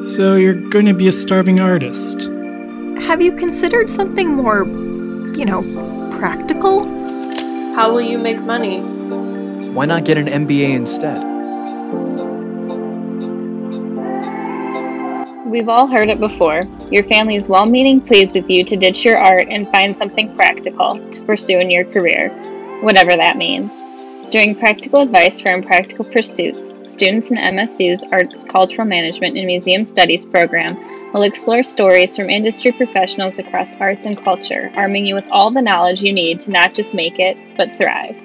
So you're going to be a starving artist. Have you considered something more, you know, practical? How will you make money? Why not get an MBA instead? We've all heard it before. Your family's well meaning pleased with you to ditch your art and find something practical to pursue in your career, whatever that means. During Practical Advice for Impractical Pursuits, students in MSU's Arts Cultural Management and Museum Studies program will explore stories from industry professionals across arts and culture, arming you with all the knowledge you need to not just make it, but thrive.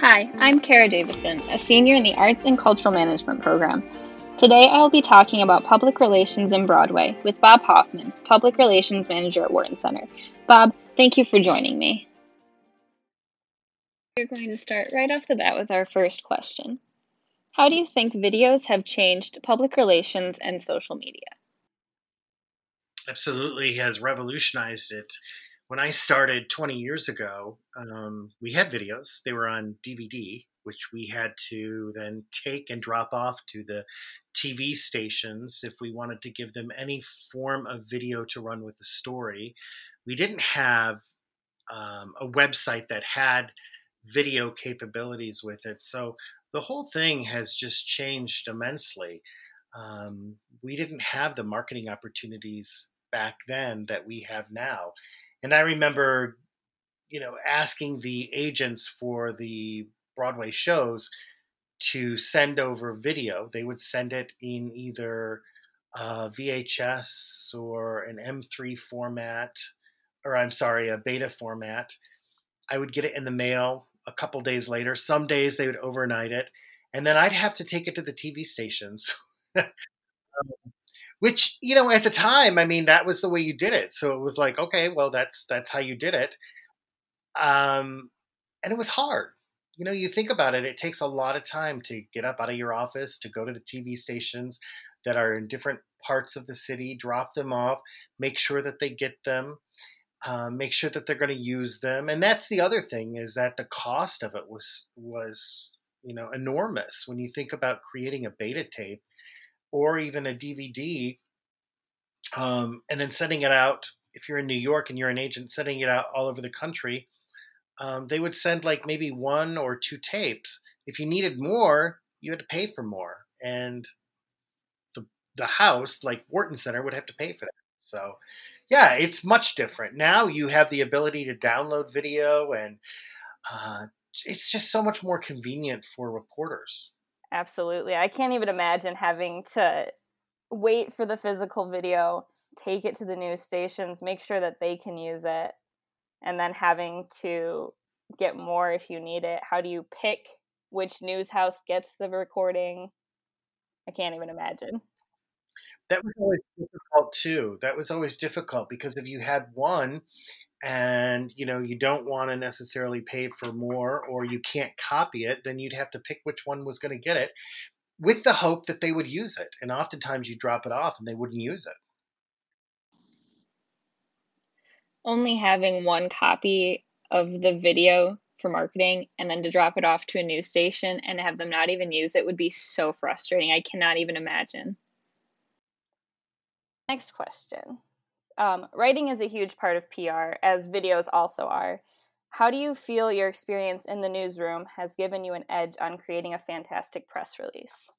Hi, I'm Cara Davison, a senior in the Arts and Cultural Management program. Today I will be talking about public relations in Broadway with Bob Hoffman, Public Relations Manager at Wharton Center. Bob, thank you for joining me. We're going to start right off the bat with our first question. How do you think videos have changed public relations and social media? Absolutely has revolutionized it. When I started 20 years ago, um, we had videos. They were on DVD, which we had to then take and drop off to the TV stations if we wanted to give them any form of video to run with the story. We didn't have um, a website that had video capabilities with it. So the whole thing has just changed immensely. Um, we didn't have the marketing opportunities back then that we have now. And I remember, you know, asking the agents for the Broadway shows to send over video. They would send it in either uh, VHS or an M3 format, or I'm sorry, a beta format. I would get it in the mail a couple days later. Some days they would overnight it, and then I'd have to take it to the TV stations. um, which you know at the time i mean that was the way you did it. So it was like okay well that's that's how you did it. Um and it was hard. You know, you think about it, it takes a lot of time to get up out of your office, to go to the TV stations that are in different parts of the city, drop them off, make sure that they get them, uh, make sure that they're going to use them. And that's the other thing is that the cost of it was was you know enormous when you think about creating a beta tape or even a DVD, um, and then sending it out. If you're in New York and you're an agent, sending it out all over the country um, they would send like maybe one or two tapes. If you needed more, you had to pay for more, and the the house, like Wharton Center, would have to pay for that. So, yeah, it's much different now. You have the ability to download video, and uh, it's just so much more convenient for reporters. Absolutely, I can't even imagine having to wait for the physical video, take it to the news stations, make sure that they can use it, and then having to get more if you need it. How do you pick which news house gets the recording? I can't even imagine. That was always difficult too. That was always difficult because if you had one and you know you don't want to necessarily pay for more or you can't copy it, then you'd have to pick which one was going to get it with the hope that they would use it. And oftentimes you drop it off and they wouldn't use it. only having one copy of the video for marketing and then to drop it off to a news station and have them not even use it would be so frustrating. I cannot even imagine. Next question. Um, writing is a huge part of PR, as videos also are. How do you feel your experience in the newsroom has given you an edge on creating a fantastic press release?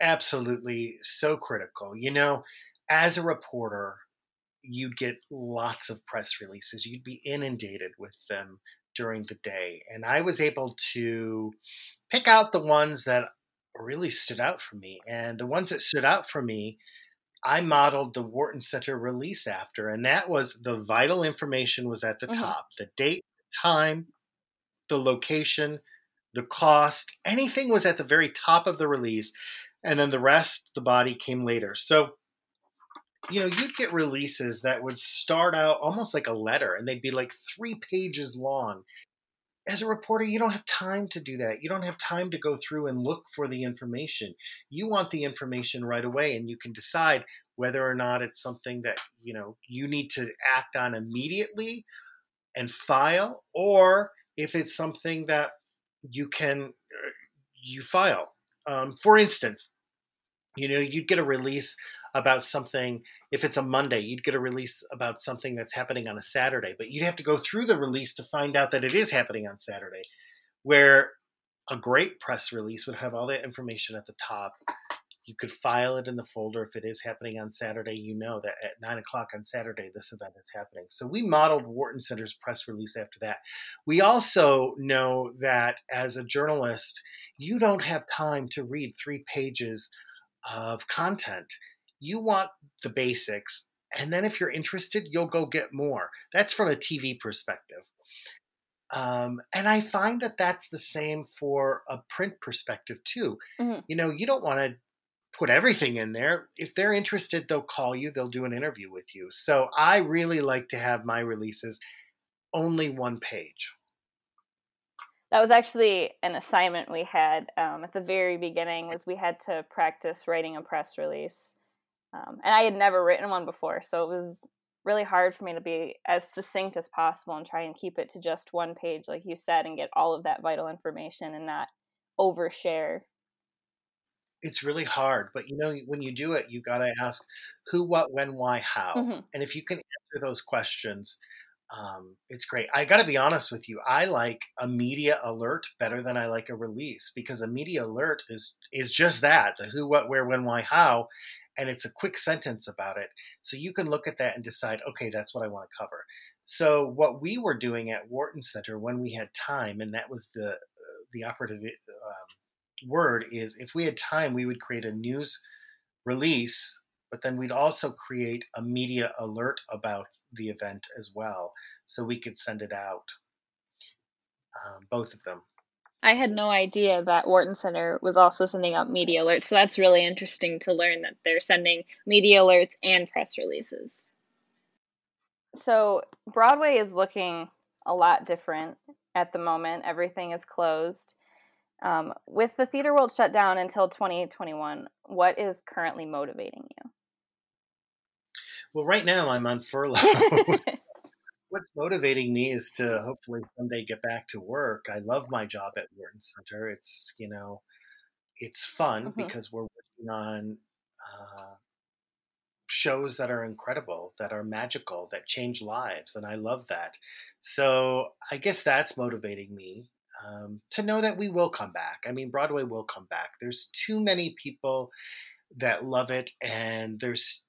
Absolutely, so critical. You know, as a reporter, you'd get lots of press releases. You'd be inundated with them during the day. And I was able to pick out the ones that really stood out for me. And the ones that stood out for me, I modeled the Wharton Center release after. And that was the vital information was at the mm-hmm. top the date, time, the location, the cost, anything was at the very top of the release. And then the rest, the body came later. So you know, you'd get releases that would start out almost like a letter and they'd be like three pages long. As a reporter, you don't have time to do that. You don't have time to go through and look for the information. You want the information right away and you can decide whether or not it's something that, you know, you need to act on immediately and file or if it's something that you can uh, you file. Um, for instance, You know, you'd get a release about something if it's a Monday, you'd get a release about something that's happening on a Saturday, but you'd have to go through the release to find out that it is happening on Saturday. Where a great press release would have all that information at the top. You could file it in the folder if it is happening on Saturday. You know that at nine o'clock on Saturday this event is happening. So we modeled Wharton Center's press release after that. We also know that as a journalist, you don't have time to read three pages of content. You want the basics, and then if you're interested, you'll go get more. That's from a TV perspective. Um, and I find that that's the same for a print perspective too. Mm-hmm. You know, you don't want to put everything in there. If they're interested, they'll call you, they'll do an interview with you. So I really like to have my releases only one page. That was actually an assignment we had um, at the very beginning was we had to practice writing a press release. Um, and I had never written one before, so it was really hard for me to be as succinct as possible and try and keep it to just one page, like you said, and get all of that vital information and not overshare. It's really hard, but you know, when you do it, you got to ask who, what, when, why, how. Mm-hmm. And if you can answer those questions, um, it's great. I got to be honest with you. I like a media alert better than I like a release because a media alert is is just that: the who, what, where, when, why, how, and it's a quick sentence about it. So you can look at that and decide, okay, that's what I want to cover. So what we were doing at Wharton Center when we had time, and that was the the operative um, word is, if we had time, we would create a news release, but then we'd also create a media alert about the event as well, so we could send it out. Um, both of them. I had no idea that Wharton Center was also sending out media alerts. So that's really interesting to learn that they're sending media alerts and press releases. So Broadway is looking a lot different at the moment. Everything is closed. Um, with the theater world shut down until 2021, what is currently motivating you? Well, right now I'm on furlough. what's motivating me is to hopefully someday get back to work. I love my job at Wharton Center. It's you know, it's fun mm-hmm. because we're working on uh, shows that are incredible, that are magical, that change lives, and I love that. So I guess that's motivating me um, to know that we will come back. I mean, Broadway will come back. There's too many people that love it, and there's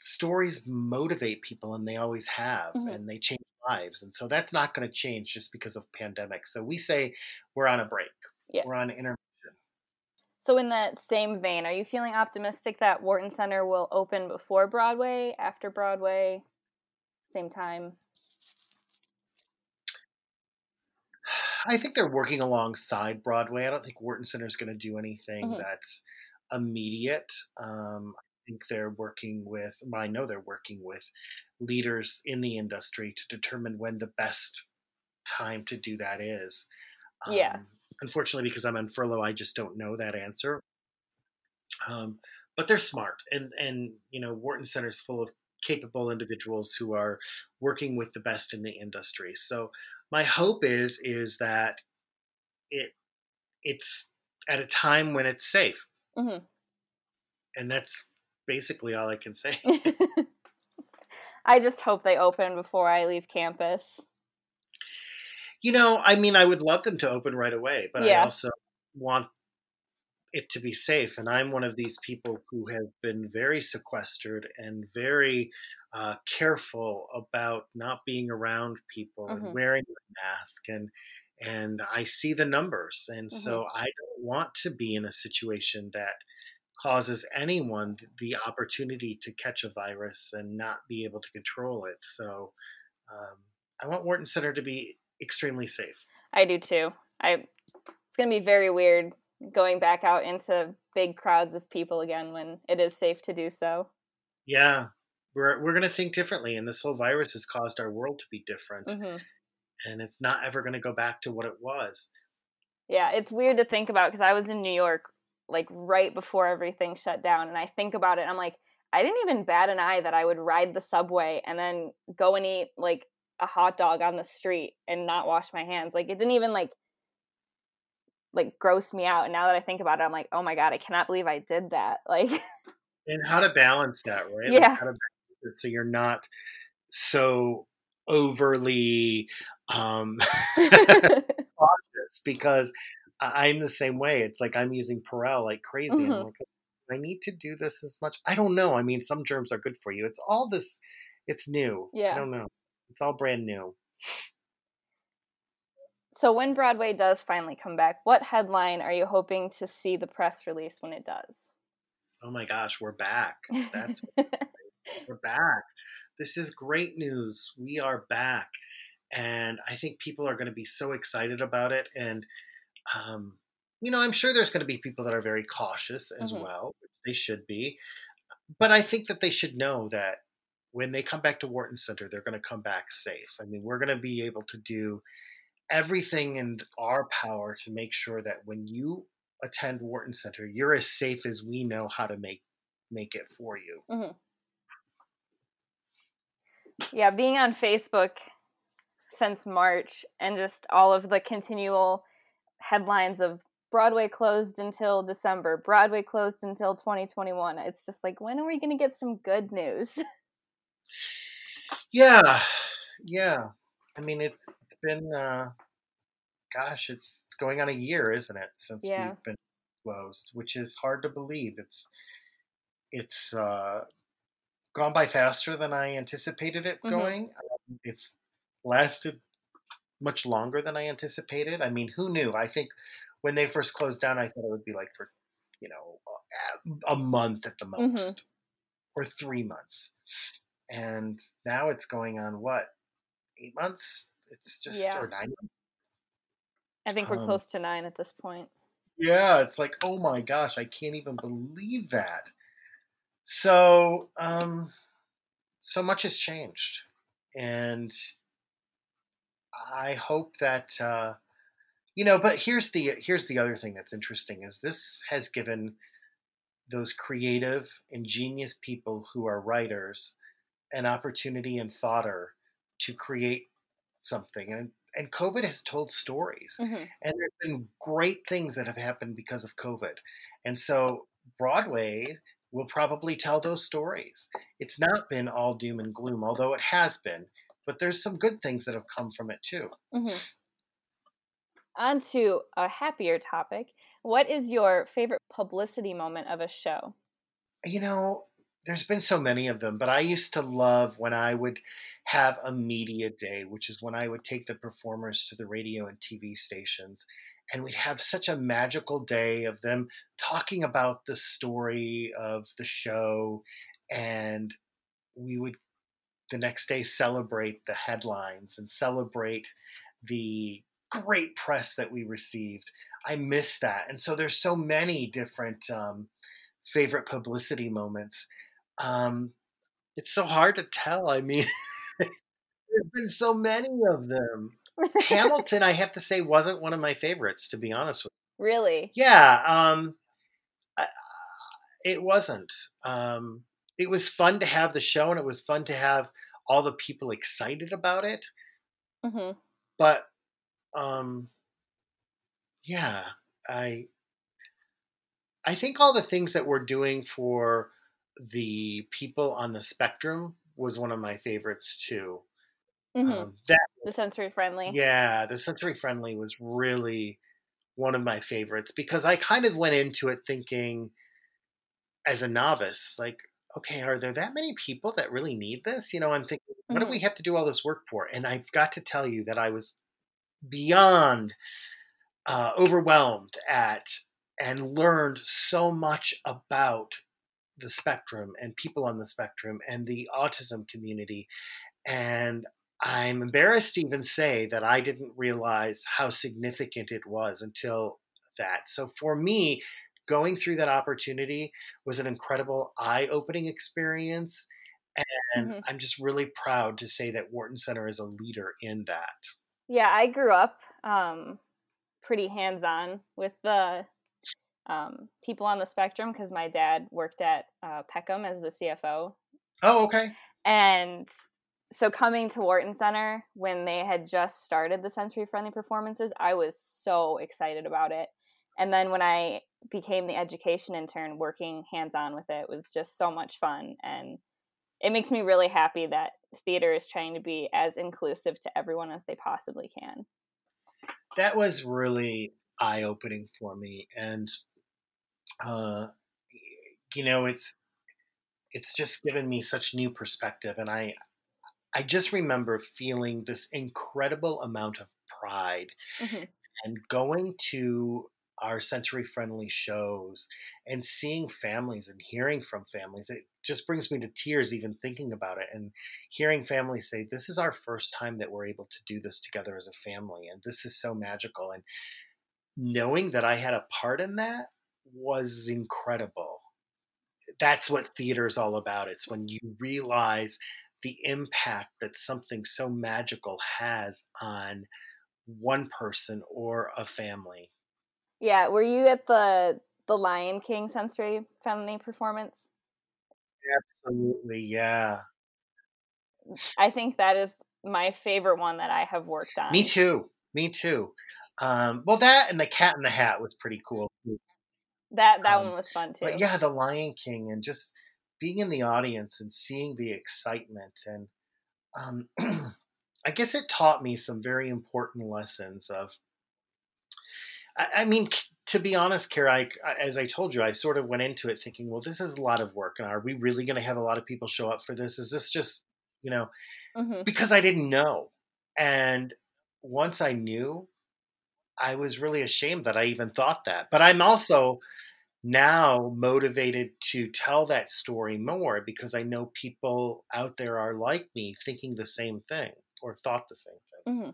stories motivate people and they always have mm-hmm. and they change lives and so that's not going to change just because of pandemic so we say we're on a break yeah. we're on intermission so in that same vein are you feeling optimistic that wharton center will open before broadway after broadway same time i think they're working alongside broadway i don't think wharton center is going to do anything mm-hmm. that's immediate um, think they're working with, well, I know they're working with leaders in the industry to determine when the best time to do that is. Yeah. Um, unfortunately, because I'm on furlough, I just don't know that answer. Um, but they're smart, and and you know, Wharton Center is full of capable individuals who are working with the best in the industry. So my hope is is that it it's at a time when it's safe. Mm-hmm. And that's basically all I can say. I just hope they open before I leave campus. You know, I mean, I would love them to open right away, but yeah. I also want it to be safe. And I'm one of these people who have been very sequestered and very uh, careful about not being around people mm-hmm. and wearing a mask and and I see the numbers, and mm-hmm. so I don't want to be in a situation that causes anyone the opportunity to catch a virus and not be able to control it. So um, I want Wharton Center to be extremely safe. I do too. I it's going to be very weird going back out into big crowds of people again when it is safe to do so. Yeah, we're we're going to think differently, and this whole virus has caused our world to be different, mm-hmm. and it's not ever going to go back to what it was. Yeah, it's weird to think about because I was in New York like right before everything shut down and I think about it I'm like I didn't even bat an eye that I would ride the subway and then go and eat like a hot dog on the street and not wash my hands like it didn't even like like gross me out. And now that I think about it, I'm like, oh my god, I cannot believe I did that. Like, and how to balance that, right? Yeah. Like how to balance it so you're not so overly um cautious because I- I'm the same way. It's like I'm using Purell like crazy. and I'm mm-hmm. like, I need to do this as much. I don't know. I mean, some germs are good for you. It's all this. It's new. Yeah. I don't know. It's all brand new. so when Broadway does finally come back, what headline are you hoping to see the press release when it does? Oh my gosh, we're back. That's we're back. This is great news. We are back, and I think people are going to be so excited about it. And um, you know, I'm sure there's going to be people that are very cautious as Mhm. well. They should be, but I think that they should know that when they come back to Wharton Center, they're going to come back safe. I mean, we're going to be able to do everything in our power to make sure that when you attend Wharton Center, you're as safe as we know how to make make it for you. yeah, being on Facebook since March and just all of the continual headlines of Broadway closed until December, Broadway closed until 2021. It's just like, when are we going to get some good news? Yeah, yeah. I mean, it's it's been, uh, gosh, it's, it's going on a year, isn't it, since Yeah. we've been closed, which is hard to believe. It's it's uh, gone by faster than I anticipated it Mhm. going. Um, it's lasted much longer than I anticipated. I mean, who knew? I think when they first closed down, I thought it would be like for you know a, a month at the Mhm. most, or three months, and now it's going on what eight months? It's just Yeah. or nine months. I think we're Um, close to nine at this point. Yeah, it's like, oh my gosh, I can't even believe that. So, um, so much has changed, and I hope that uh, you know. But here's the here's the other thing that's interesting is this has given those creative, ingenious people who are writers an opportunity and fodder to create something, and and COVID has told stories Mhm. and there's been great things that have happened because of COVID. And so Broadway will probably tell those stories. It's not been all doom and gloom, although it has been, but there's some good things that have come from it too. Mhm. On to a happier topic. What is your favorite publicity moment of a show? You know, there's been so many of them, but I used to love when I would have a media day, which is when I would take the performers to the radio and TV stations. And we'd have such a magical day of them talking about the story of the show. And we would the next day celebrate the headlines and celebrate the great press that we received. I miss that. And so there's so many different um, favorite publicity moments. Um, it's so hard to tell. I mean, there's been so many of them. Hamilton, I have to say, wasn't one of my favorites, to be honest with you. Really? Yeah, um, I, it wasn't. Um, it was fun to have the show, and it was fun to have all the people excited about it. hmm But, um, yeah, I, I think all the things that we're doing for the people on the spectrum was one of my favorites too. hmm Um, that the sensory friendly. yeah, the sensory friendly was really one of my favorites because I kind of went into it thinking, as a novice, like, okay, are there that many people that really need this? You know, I'm thinking, what do Mhm. we have to do all this work for? And I've got to tell you that I was beyond uh, overwhelmed at and learned so much about the spectrum and people on the spectrum and the autism community. And I'm embarrassed to even say that I didn't realize how significant it was until that. So for me, going through that opportunity was an incredible eye opening experience. And Mhm. I'm just really proud to say that Wharton Center is a leader in that. Yeah, I grew up um, pretty hands on with the um, people on the spectrum because my dad worked at uh, Peckham as the CFO. Oh, okay. And so coming to Wharton Center when they had just started the sensory friendly performances, I was so excited about it. And then when I became the education intern, working hands on with it was just so much fun. And it makes me really happy that theater is trying to be as inclusive to everyone as they possibly can. That was really eye opening for me. And, uh, you know, it's, it's just given me such new perspective and i i just remember feeling this incredible amount of pride Mm-hmm. and going to our sensory friendly shows and seeing families and hearing from families it just brings me to tears even thinking about it and hearing families say this is our first time that we're able to do this together as a family and this is so magical. And knowing that i had a part in that was incredible. That's what theater is all about. It's when you realize the impact that something so magical has on one person or a family Yeah, were you at the the Lion King sensory family performance? absolutely yeah I think that is my favorite one that I have worked on. me too me too um, well that and the cat in the hat was pretty cool too. That that Um, one was fun too. but yeah the lion king and just being in the audience and seeing the excitement and um, i guess it taught me some very important lessons of i, I mean to be honest Cara as i told you i sort of went into it thinking well this is a lot of work and are we really going to have a lot of people show up for this is this just you know hmm because I didn't know. And once I knew, I was really ashamed that I even thought that. But I'm also now motivated to tell that story more because I know people out there are like me thinking the same thing or thought the same thing. hmm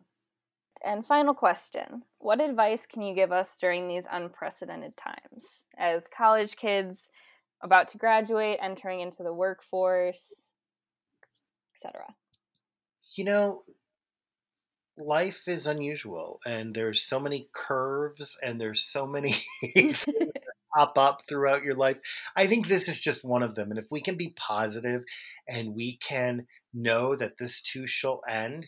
And final question What advice can you give us during these unprecedented times? As college kids about to graduate, entering into the workforce, etc. You know, life is unusual and there's so many curves and there's so many pop up throughout your life. I think this is just one of them. And if we can be positive and we can know that this too shall end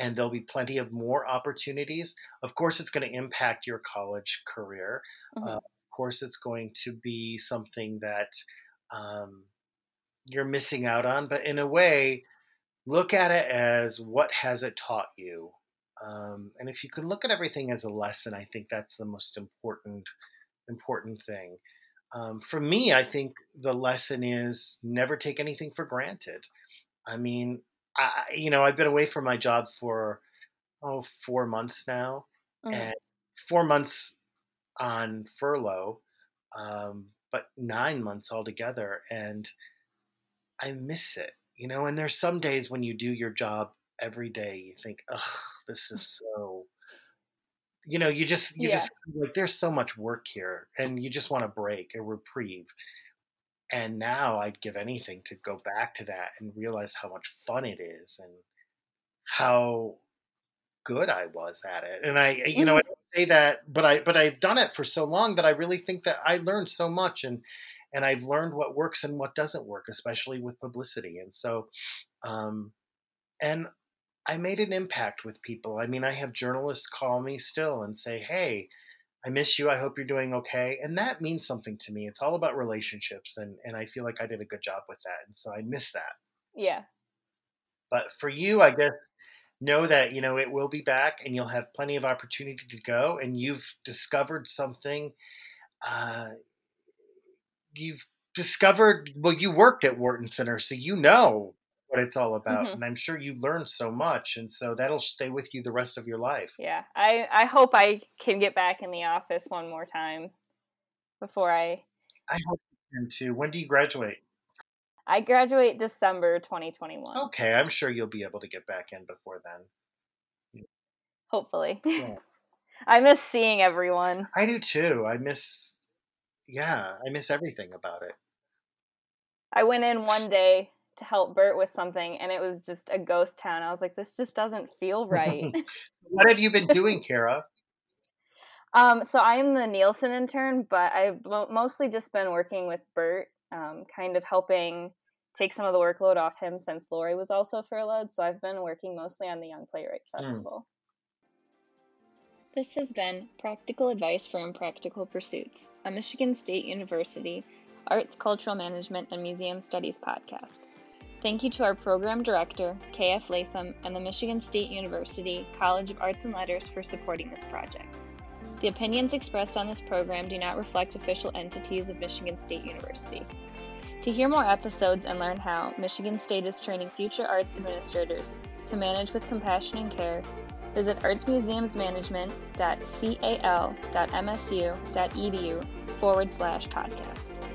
and there'll be plenty of more opportunities, of course, it's going to impact your college career. Mhm. Uh, of course, it's going to be something that um, you're missing out on. But in a way, look at it as what has it taught you um, and if you can look at everything as a lesson i think that's the most important important thing um, for me i think the lesson is never take anything for granted i mean I, you know i've been away from my job for oh four months now Mhm. and four months on furlough um, but nine months altogether and I miss it, you know. And there's some days when you do your job every day, you think, ugh, this is so. You know, you just you Yeah. just like there's so much work here, and you just want a break, a reprieve. And now I'd give anything to go back to that and realize how much fun it is and how good I was at it. And I, you know, I don't say that, but I, but I've done it for so long that I really think that I learned so much and, and I've learned what works and what doesn't work, especially with publicity. And so, um, and I made an impact with people. I mean, I have journalists call me still and say, Hey, I miss you. I hope you're doing okay. And that means something to me. It's all about relationships. And, and I feel like I did a good job with that. And so I miss that. Yeah. But for you, I guess know that you know it will be back, and you'll have plenty of opportunity to go. And you've discovered something. Uh, you've discovered. Well, you worked at Wharton Center, so you know what it's all about, Mhm. and I'm sure you learned so much, and so that'll stay with you the rest of your life. Yeah. I, I hope I can get back in the office one more time before I I hope you can too. When do you graduate? I graduate December 2021. Okay, I'm sure you'll be able to get back in before then. Hopefully. Yeah. I miss seeing everyone. I do too. I miss. Yeah, I miss everything about it. I went in one day to help Bert with something and it was just a ghost town. I was like, this just doesn't feel right. What have you been doing, Cara? um, so I'm the Nielsen intern, but I've mo- mostly just been working with Bert, um, kind of helping take some of the workload off him since Lori was also furloughed. So I've been working mostly on the Young Playwrights Hmm. Festival. This has been Practical Advice for Impractical Pursuits, a Michigan State University Arts, Cultural Management, and Museum Studies podcast. Thank you to our program director, K.F. Latham, and the Michigan State University College of Arts and Letters for supporting this project. The opinions expressed on this program do not reflect official entities of Michigan State University. To hear more episodes and learn how Michigan State is training future arts administrators to manage with compassion and care, visit artsmuseumsmanagement.cal.msu.edu forward slash podcast.